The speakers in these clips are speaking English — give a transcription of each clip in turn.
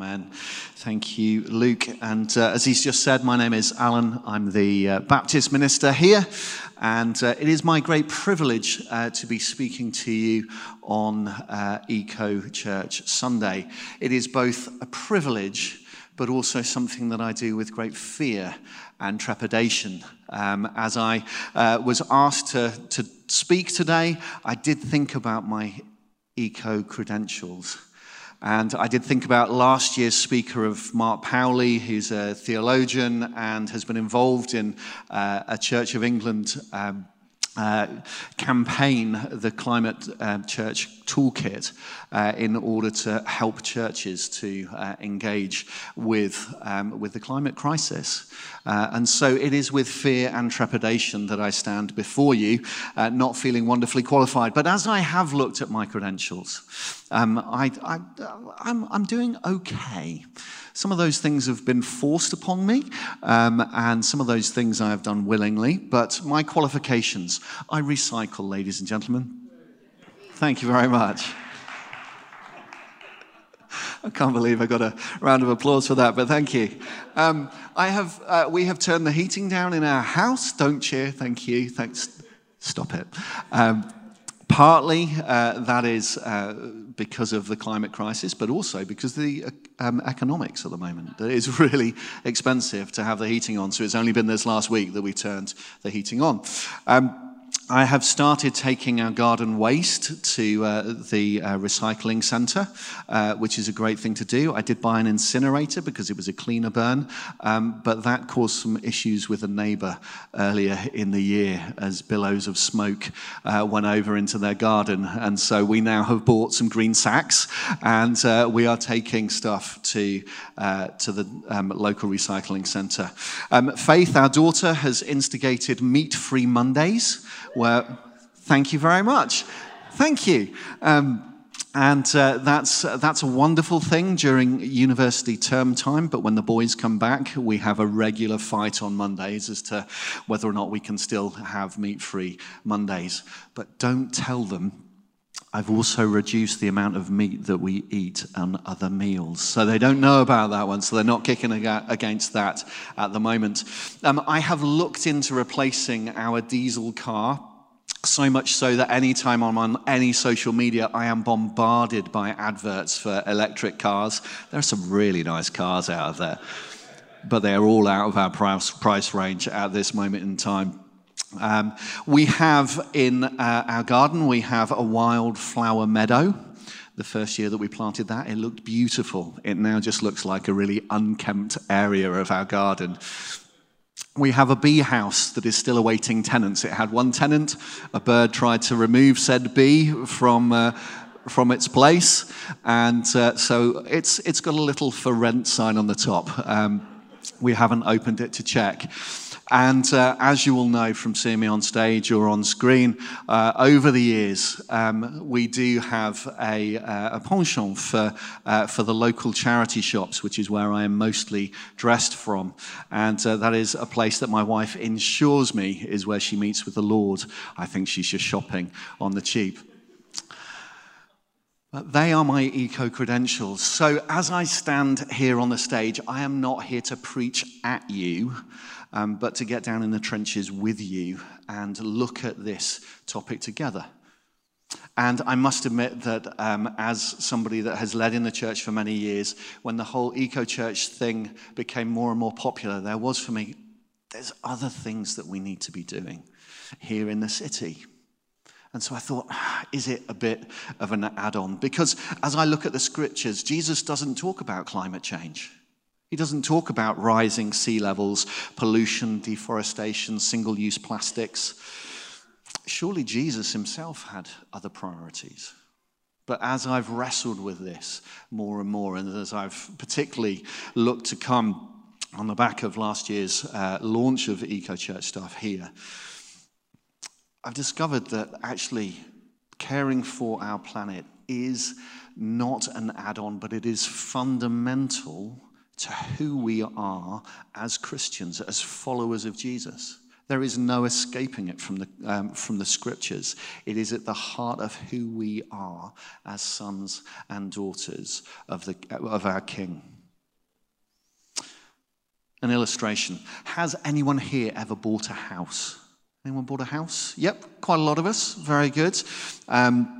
Amen. Thank you, Luke. And uh, as he's just said, my name is Alan. I'm the uh, Baptist minister here. And uh, it is my great privilege uh, to be speaking to you on uh, Eco Church Sunday. It is both a privilege, but also something that I do with great fear and trepidation. Um, as I uh, was asked to, to speak today, I did think about my eco credentials. And I did think about last year's speaker of Mark Powley, who's a theologian and has been involved in uh, a Church of England um, uh, campaign, the Climate uh, Church Toolkit, uh, in order to help churches to uh, engage with, um, with the climate crisis. Uh, and so it is with fear and trepidation that I stand before you, uh, not feeling wonderfully qualified. But as I have looked at my credentials, um, I, I'm doing okay. Some of those things have been forced upon me, um, and some of those things I have done willingly. But my qualifications, I recycle, ladies and gentlemen. Thank you very much. I can't believe I got a round of applause for that, but thank you. Um, I have, uh, we have turned the heating down in our house. Don't cheer, thank you. Thanks. Stop it. Um, Partly uh, that is uh, because of the climate crisis, but also because the uh, um, economics at the moment. It is really expensive to have the heating on, so it's only been this last week that we turned the heating on. Um, I have started taking our garden waste to uh, the uh, recycling centre, uh, which is a great thing to do. I did buy an incinerator because it was a cleaner burn, um, but that caused some issues with a neighbour earlier in the year as billows of smoke uh, went over into their garden. And so we now have bought some green sacks and uh, we are taking stuff to, uh, to the um, local recycling centre. Um, Faith, our daughter, has instigated meat free Mondays where, thank you very much. Thank you. Um, and uh, that's, that's a wonderful thing during university term time. But when the boys come back, we have a regular fight on Mondays as to whether or not we can still have meat free Mondays. But don't tell them I've also reduced the amount of meat that we eat on other meals. So they don't know about that one, so they're not kicking against that at the moment. Um, I have looked into replacing our diesel car so much so that anytime I'm on any social media, I am bombarded by adverts for electric cars. There are some really nice cars out there, but they are all out of our price range at this moment in time. Um, we have in uh, our garden, we have a wildflower meadow. The first year that we planted that, it looked beautiful. It now just looks like a really unkempt area of our garden we have a bee house that is still awaiting tenants. It had one tenant. A bird tried to remove said bee from, uh, from its place. And uh, so it's, it's got a little for rent sign on the top. Um, we haven't opened it to check. And uh, as you will know from seeing me on stage or on screen, uh, over the years, um, we do have a, uh, a penchant for, uh, for the local charity shops, which is where I am mostly dressed from. And uh, that is a place that my wife ensures me is where she meets with the Lord. I think she's just shopping on the cheap. But they are my eco credentials. So as I stand here on the stage, I am not here to preach at you um, but to get down in the trenches with you and look at this topic together. And I must admit that um, as somebody that has led in the church for many years, when the whole eco church thing became more and more popular, there was for me, there's other things that we need to be doing here in the city. And so I thought, ah, is it a bit of an add on? Because as I look at the scriptures, Jesus doesn't talk about climate change. He doesn't talk about rising sea levels, pollution, deforestation, single use plastics. Surely Jesus himself had other priorities. But as I've wrestled with this more and more, and as I've particularly looked to come on the back of last year's uh, launch of Eco Church stuff here, I've discovered that actually caring for our planet is not an add on, but it is fundamental to who we are as Christians, as followers of Jesus. There is no escaping it from the, um, from the scriptures. It is at the heart of who we are as sons and daughters of, the, of our King. An illustration. Has anyone here ever bought a house? Anyone bought a house? Yep, quite a lot of us. Very good. Um,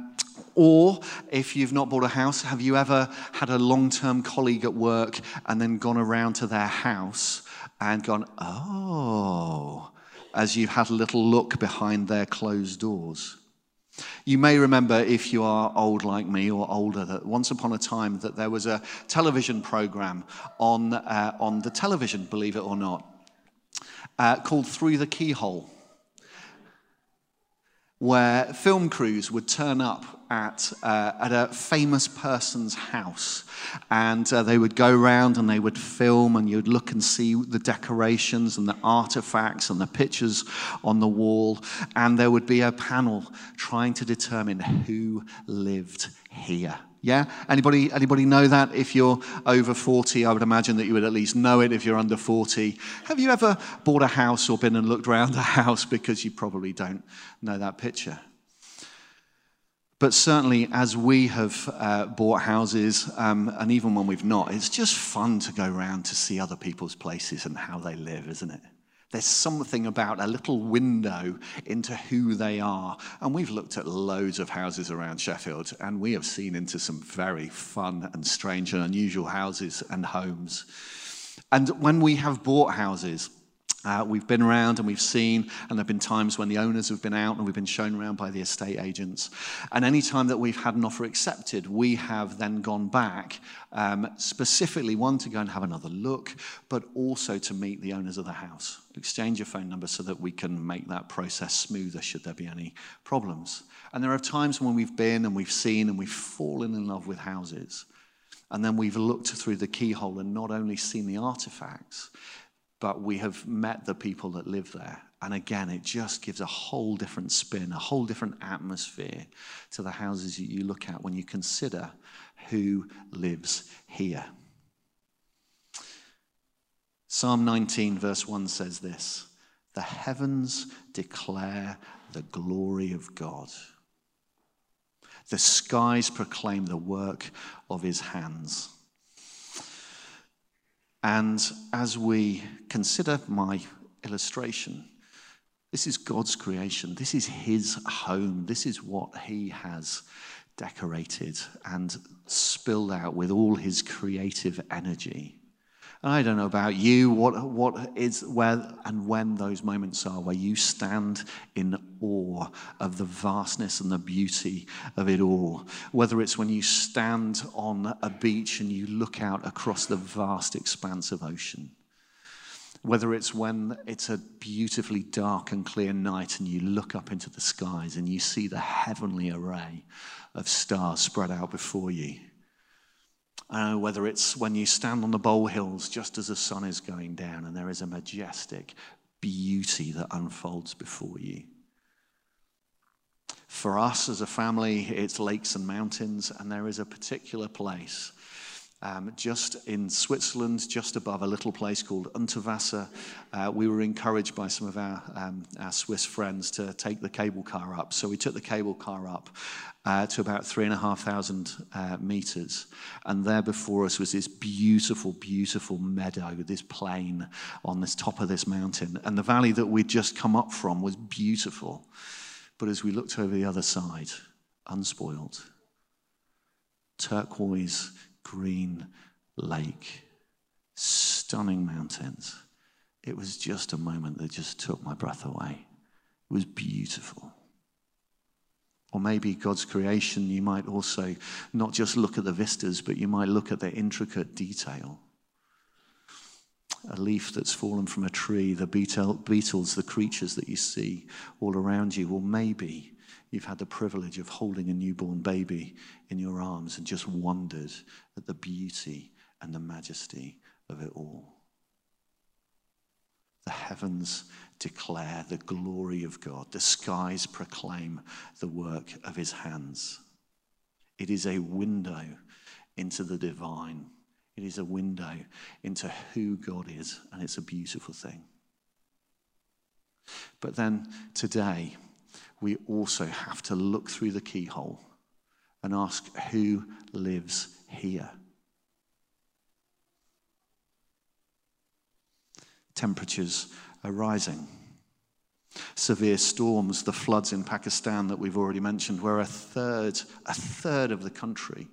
or if you've not bought a house, have you ever had a long term colleague at work and then gone around to their house and gone, oh, as you've had a little look behind their closed doors. You may remember, if you are old like me or older, that once upon a time that there was a television program on, uh, on the television, believe it or not, uh, called Through the Keyhole, where film crews would turn up at, uh, at a famous person's house. And uh, they would go around and they would film, and you'd look and see the decorations and the artifacts and the pictures on the wall. And there would be a panel trying to determine who lived here. Yeah? Anybody, anybody know that? If you're over 40, I would imagine that you would at least know it if you're under 40. Have you ever bought a house or been and looked around a house because you probably don't know that picture? But certainly, as we have uh, bought houses, um, and even when we've not, it's just fun to go around to see other people's places and how they live, isn't it? There's something about a little window into who they are. And we've looked at loads of houses around Sheffield, and we have seen into some very fun and strange and unusual houses and homes. And when we have bought houses, uh, we've been around and we've seen, and there have been times when the owners have been out and we've been shown around by the estate agents. And any time that we've had an offer accepted, we have then gone back, um, specifically one to go and have another look, but also to meet the owners of the house. Exchange your phone number so that we can make that process smoother should there be any problems. And there are times when we've been and we've seen and we've fallen in love with houses. And then we've looked through the keyhole and not only seen the artifacts, but we have met the people that live there. And again, it just gives a whole different spin, a whole different atmosphere to the houses that you look at when you consider who lives here. Psalm 19, verse 1 says this The heavens declare the glory of God, the skies proclaim the work of his hands. And as we consider my illustration, this is God's creation. This is His home. This is what He has decorated and spilled out with all His creative energy. I don't know about you, what, what is where and when those moments are where you stand in awe of the vastness and the beauty of it all. Whether it's when you stand on a beach and you look out across the vast expanse of ocean. Whether it's when it's a beautifully dark and clear night and you look up into the skies and you see the heavenly array of stars spread out before you uh, whether it's when you stand on the Bole Hills just as the sun is going down and there is a majestic beauty that unfolds before you. For us as a family, it's lakes and mountains, and there is a particular place um, just in Switzerland, just above a little place called Unterwasser. Uh, we were encouraged by some of our, um, our Swiss friends to take the cable car up. So we took the cable car up uh, to about three and a half thousand uh, meters. And there before us was this beautiful, beautiful meadow, this plain on this top of this mountain. And the valley that we'd just come up from was beautiful. But as we looked over the other side, unspoiled, turquoise green lake, stunning mountains. It was just a moment that just took my breath away. It was beautiful. Or maybe God's creation, you might also not just look at the vistas, but you might look at the intricate detail. A leaf that's fallen from a tree, the beetles, the creatures that you see all around you. Or maybe you've had the privilege of holding a newborn baby in your arms and just wondered at the beauty and the majesty of it all. The heavens declare the glory of God, the skies proclaim the work of his hands. It is a window into the divine. It is a window into who God is, and it's a beautiful thing. But then today, we also have to look through the keyhole and ask who lives here. Temperatures are rising. Severe storms, the floods in Pakistan that we've already mentioned, where a third, a third of the country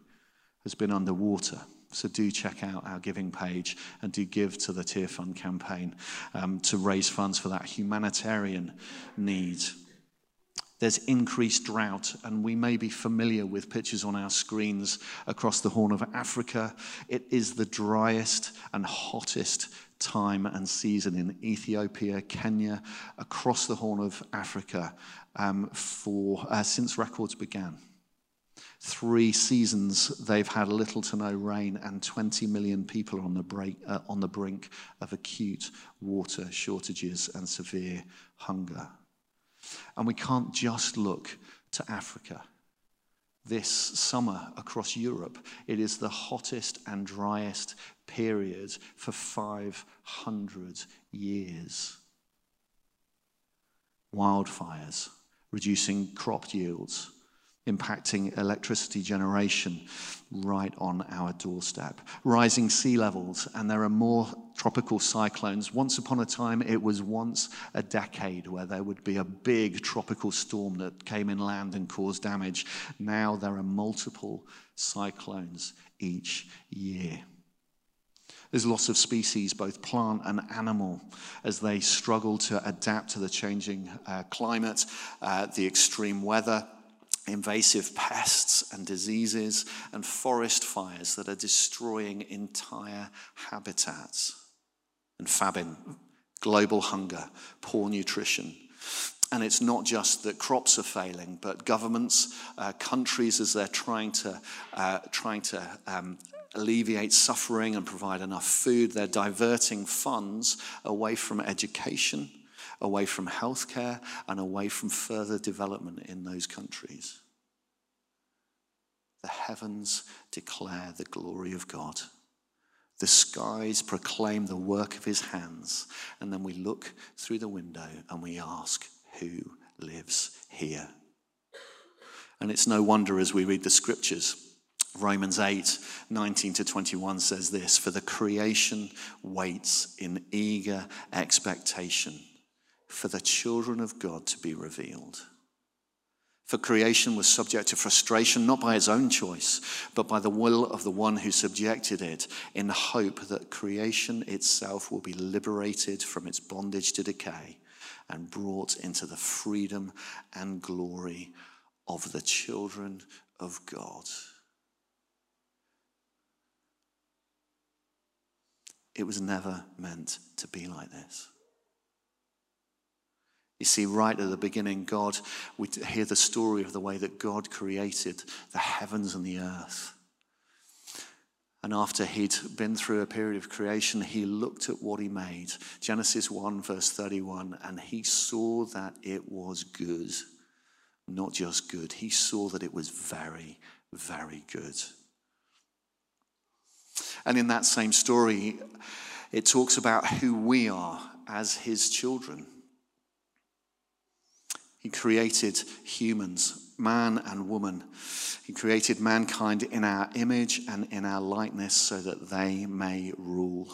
has been underwater. So do check out our giving page and do give to the Tearfund campaign um, to raise funds for that humanitarian need. There's increased drought, and we may be familiar with pictures on our screens across the Horn of Africa. It is the driest and hottest time and season in Ethiopia, Kenya, across the Horn of Africa um, for uh, since records began. Three seasons they've had little to no rain, and 20 million people are on the, break, uh, on the brink of acute water shortages and severe hunger. And we can't just look to Africa. This summer across Europe, it is the hottest and driest period for 500 years. Wildfires, reducing crop yields, impacting electricity generation right on our doorstep. Rising sea levels, and there are more tropical cyclones. Once upon a time, it was once a decade where there would be a big tropical storm that came inland and caused damage. Now there are multiple cyclones each year. There's loss of species, both plant and animal, as they struggle to adapt to the changing uh, climate, uh, the extreme weather invasive pests and diseases, and forest fires that are destroying entire habitats, and famine, global hunger, poor nutrition. And it's not just that crops are failing, but governments, uh, countries, as they're trying to, uh, trying to um, alleviate suffering and provide enough food, they're diverting funds away from education away from healthcare and away from further development in those countries. The heavens declare the glory of God. The skies proclaim the work of his hands. And then we look through the window and we ask, Who lives here? And it's no wonder as we read the scriptures. Romans 8, 19 to 21 says this For the creation waits in eager expectation for the children of God to be revealed. For creation was subject to frustration, not by its own choice, but by the will of the one who subjected it, in hope that creation itself will be liberated from its bondage to decay and brought into the freedom and glory of the children of God. It was never meant to be like this. You see, right at the beginning, God, we hear the story of the way that God created the heavens and the earth. And after he'd been through a period of creation, he looked at what he made. Genesis 1, verse 31, and he saw that it was good. Not just good, he saw that it was very, very good. And in that same story, it talks about who we are as his children. He created humans, man and woman. He created mankind in our image and in our likeness so that they may rule.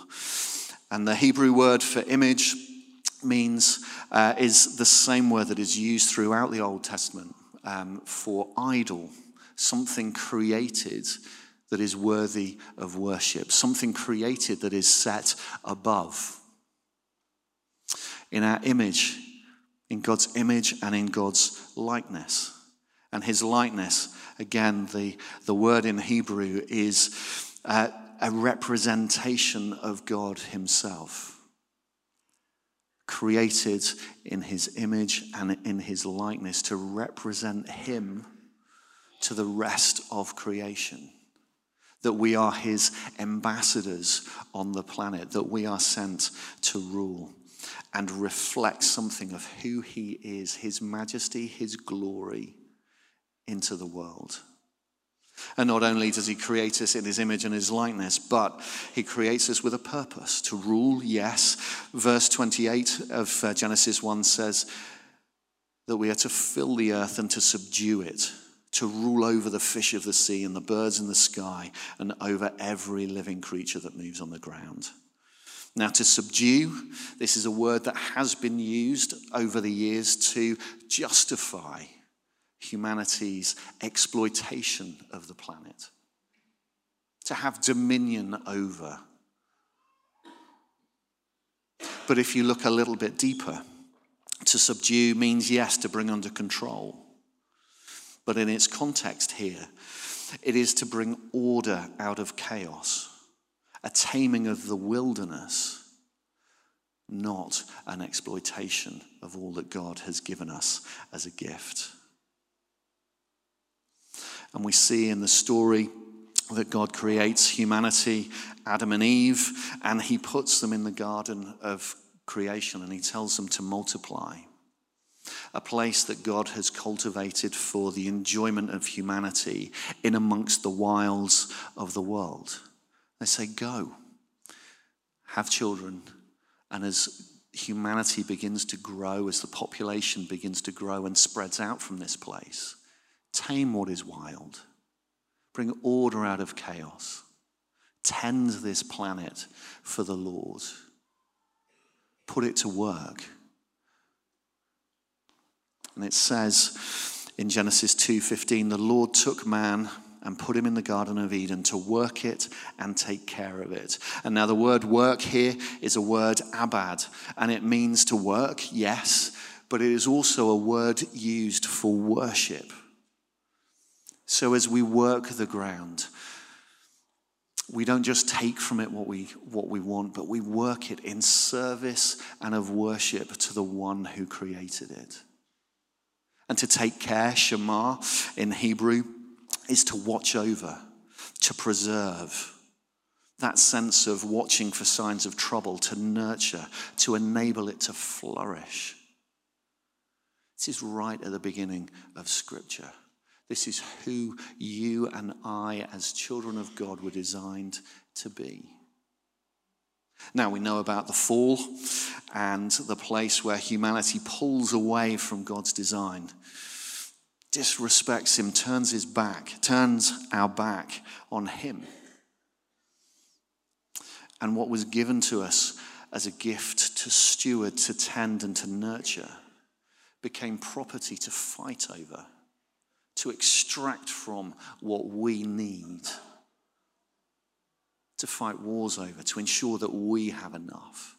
And the Hebrew word for image means uh, is the same word that is used throughout the Old Testament um, for idol, something created that is worthy of worship, something created that is set above. In our image, in God's image and in God's likeness. And his likeness, again, the, the word in Hebrew is uh, a representation of God himself. Created in his image and in his likeness to represent him to the rest of creation that we are his ambassadors on the planet, that we are sent to rule and reflect something of who he is, his majesty, his glory into the world. And not only does he create us in his image and his likeness, but he creates us with a purpose to rule, yes. Verse 28 of uh, Genesis 1 says that we are to fill the earth and to subdue it, to rule over the fish of the sea and the birds in the sky, and over every living creature that moves on the ground. Now, to subdue, this is a word that has been used over the years to justify humanity's exploitation of the planet, to have dominion over. But if you look a little bit deeper, to subdue means, yes, to bring under control. But in its context here, it is to bring order out of chaos a taming of the wilderness, not an exploitation of all that God has given us as a gift. And we see in the story that God creates humanity, Adam and Eve, and he puts them in the garden of creation and he tells them to multiply. A place that God has cultivated for the enjoyment of humanity in amongst the wilds of the world. They say, Go, have children. And as humanity begins to grow, as the population begins to grow and spreads out from this place, tame what is wild, bring order out of chaos, tend this planet for the Lord, put it to work. And it says in Genesis 2:15 the Lord took man and put him in the Garden of Eden to work it and take care of it. And now, the word work here is a word abad, and it means to work, yes, but it is also a word used for worship. So, as we work the ground, we don't just take from it what we, what we want, but we work it in service and of worship to the one who created it. And to take care, shamar in Hebrew, is to watch over, to preserve. That sense of watching for signs of trouble, to nurture, to enable it to flourish. This is right at the beginning of Scripture. This is who you and I, as children of God, were designed to be. Now we know about the fall and the place where humanity pulls away from God's design disrespects him, turns his back, turns our back on him. And what was given to us as a gift to steward, to tend, and to nurture became property to fight over, to extract from what we need, to fight wars over, to ensure that we have enough.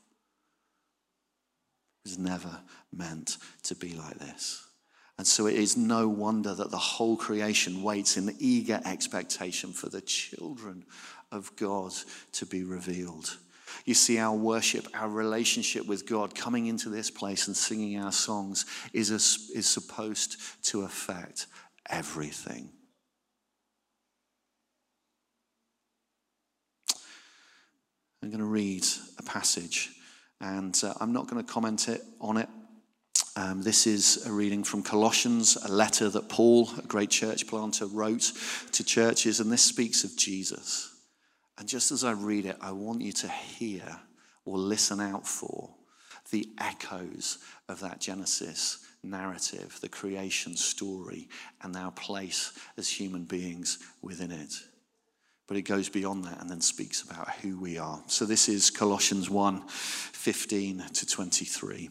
It was never meant to be like this. And so it is no wonder that the whole creation waits in eager expectation for the children of God to be revealed. You see, our worship, our relationship with God, coming into this place and singing our songs is, a, is supposed to affect everything. I'm going to read a passage, and uh, I'm not going to comment it, on it um, this is a reading from Colossians, a letter that Paul, a great church planter, wrote to churches, and this speaks of Jesus. And just as I read it, I want you to hear or listen out for the echoes of that Genesis narrative, the creation story, and our place as human beings within it. But it goes beyond that and then speaks about who we are. So this is Colossians 1 15 to 23.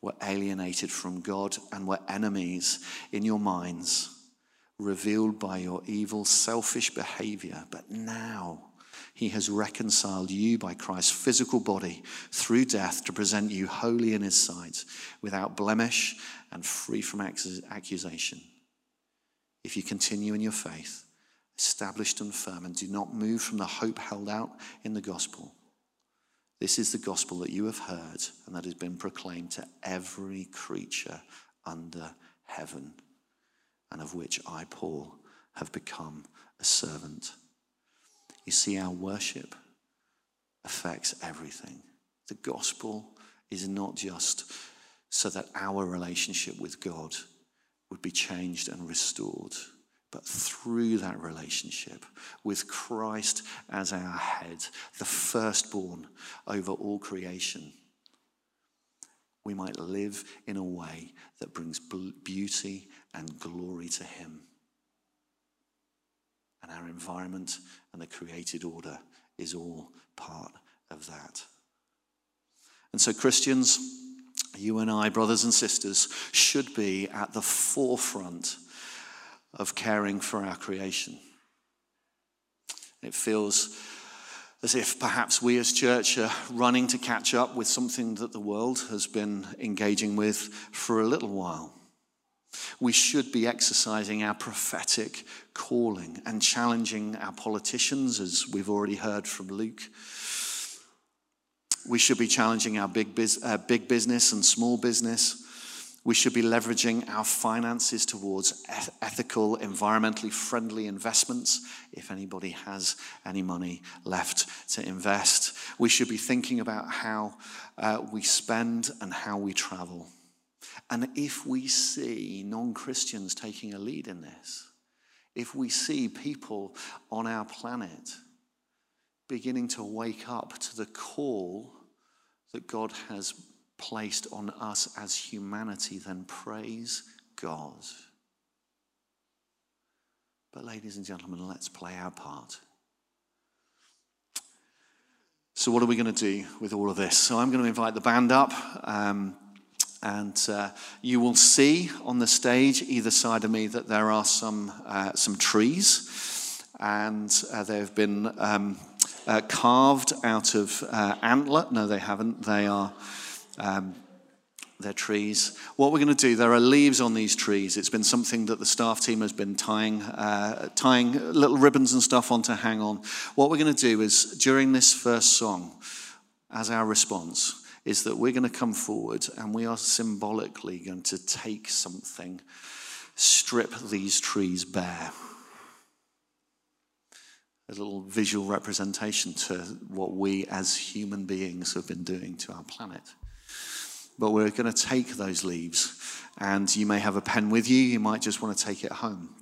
were alienated from God and were enemies in your minds, revealed by your evil, selfish behavior. But now he has reconciled you by Christ's physical body through death to present you holy in his sight, without blemish and free from accusation. If you continue in your faith, established and firm, and do not move from the hope held out in the gospel. This is the gospel that you have heard and that has been proclaimed to every creature under heaven, and of which I, Paul, have become a servant. You see, our worship affects everything. The gospel is not just so that our relationship with God would be changed and restored but through that relationship with Christ as our head, the firstborn over all creation, we might live in a way that brings beauty and glory to Him. And our environment and the created order is all part of that. And so, Christians, you and I, brothers and sisters, should be at the forefront of caring for our creation. It feels as if perhaps we as church are running to catch up with something that the world has been engaging with for a little while. We should be exercising our prophetic calling and challenging our politicians, as we've already heard from Luke. We should be challenging our big, biz- uh, big business and small business. We should be leveraging our finances towards ethical, environmentally friendly investments, if anybody has any money left to invest. We should be thinking about how uh, we spend and how we travel. And if we see non Christians taking a lead in this, if we see people on our planet beginning to wake up to the call that God has placed on us as humanity, then praise God. But, ladies and gentlemen, let's play our part. So, what are we going to do with all of this? So, I'm going to invite the band up. Um, and uh, you will see on the stage either side of me that there are some, uh, some trees, and uh, they've been um, uh, carved out of uh, antler. No, they haven't. They are um, trees. What we're going to do, there are leaves on these trees. It's been something that the staff team has been tying, uh, tying little ribbons and stuff on to hang on. What we're going to do is, during this first song, as our response, is that we're going to come forward and we are symbolically going to take something, strip these trees bare. A little visual representation to what we as human beings have been doing to our planet. But we're going to take those leaves, and you may have a pen with you, you might just want to take it home.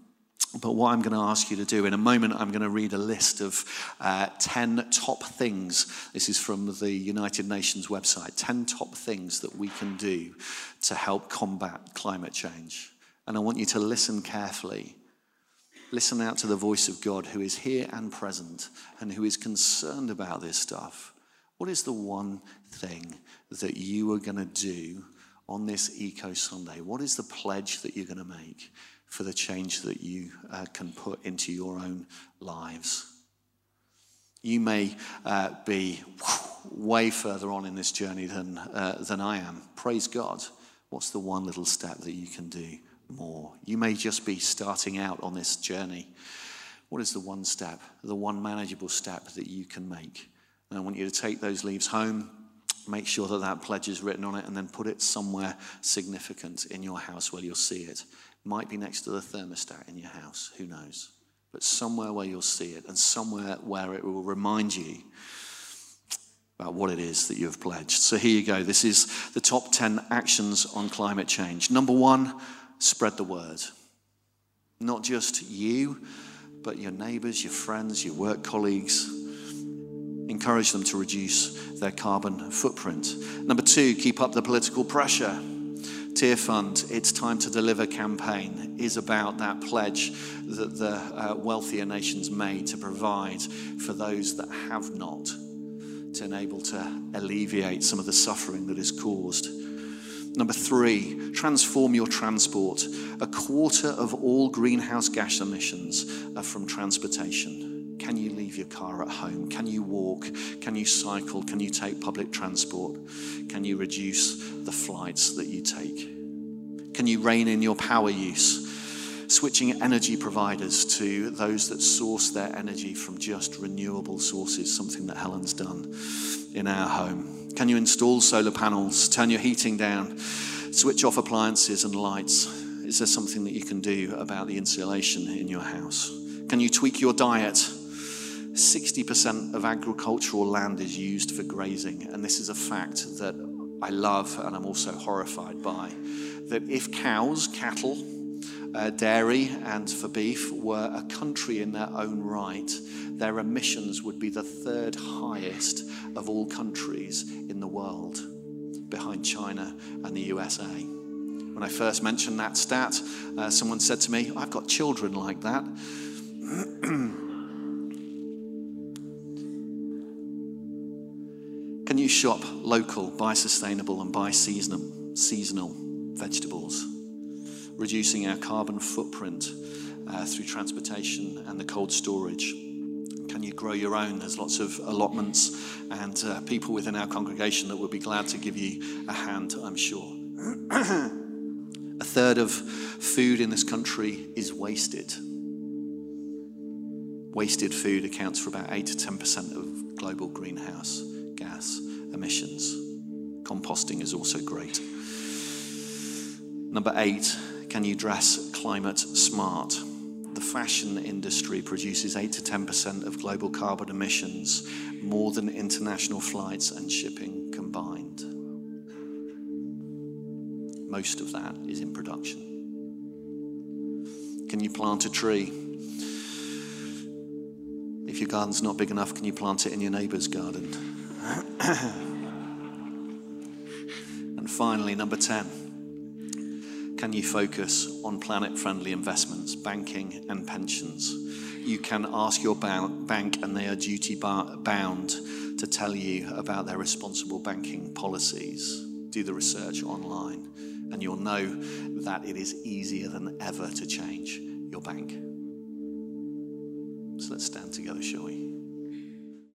But what I'm going to ask you to do in a moment, I'm going to read a list of uh, 10 top things. This is from the United Nations website 10 top things that we can do to help combat climate change. And I want you to listen carefully. Listen out to the voice of God who is here and present and who is concerned about this stuff. What is the one thing that you are going to do on this Eco Sunday? What is the pledge that you're going to make for the change that you uh, can put into your own lives? You may uh, be way further on in this journey than, uh, than I am. Praise God. What's the one little step that you can do more? You may just be starting out on this journey. What is the one step, the one manageable step that you can make? And I want you to take those leaves home, make sure that that pledge is written on it, and then put it somewhere significant in your house where you'll see it. Might be next to the thermostat in your house, who knows? But somewhere where you'll see it, and somewhere where it will remind you about what it is that you have pledged. So here you go. This is the top 10 actions on climate change. Number one, spread the word. Not just you, but your neighbors, your friends, your work colleagues encourage them to reduce their carbon footprint. Number two, keep up the political pressure. Tearfund, It's Time to Deliver campaign is about that pledge that the uh, wealthier nations made to provide for those that have not, to enable to alleviate some of the suffering that is caused. Number three, transform your transport. A quarter of all greenhouse gas emissions are from transportation. Can you leave your car at home? Can you walk? Can you cycle? Can you take public transport? Can you reduce the flights that you take? Can you rein in your power use? Switching energy providers to those that source their energy from just renewable sources, something that Helen's done in our home. Can you install solar panels, turn your heating down, switch off appliances and lights? Is there something that you can do about the insulation in your house? Can you tweak your diet? 60% of agricultural land is used for grazing, and this is a fact that I love and I'm also horrified by. That if cows, cattle, uh, dairy, and for beef were a country in their own right, their emissions would be the third highest of all countries in the world, behind China and the USA. When I first mentioned that stat, uh, someone said to me, I've got children like that. you shop local, buy sustainable, and buy seasonal, seasonal vegetables? Reducing our carbon footprint uh, through transportation and the cold storage can you grow your own? There's lots of allotments and uh, people within our congregation that would be glad to give you a hand, I'm sure. a third of food in this country is wasted. Wasted food accounts for about 8 to 10% of global greenhouse gas emissions. Composting is also great. Number eight, can you dress climate smart? the fashion industry produces 8 to 10% of global carbon emissions, more than international flights and shipping combined. Most of that is in production. Can you plant a tree? If your garden's not big enough, can you plant it in your neighbour's garden? finally, number 10 can you focus on planet friendly investments, banking, and pensions? You can ask your bank, and they are duty bound to tell you about their responsible banking policies. Do the research online, and you'll know that it is easier than ever to change your bank. So let's stand together, shall we?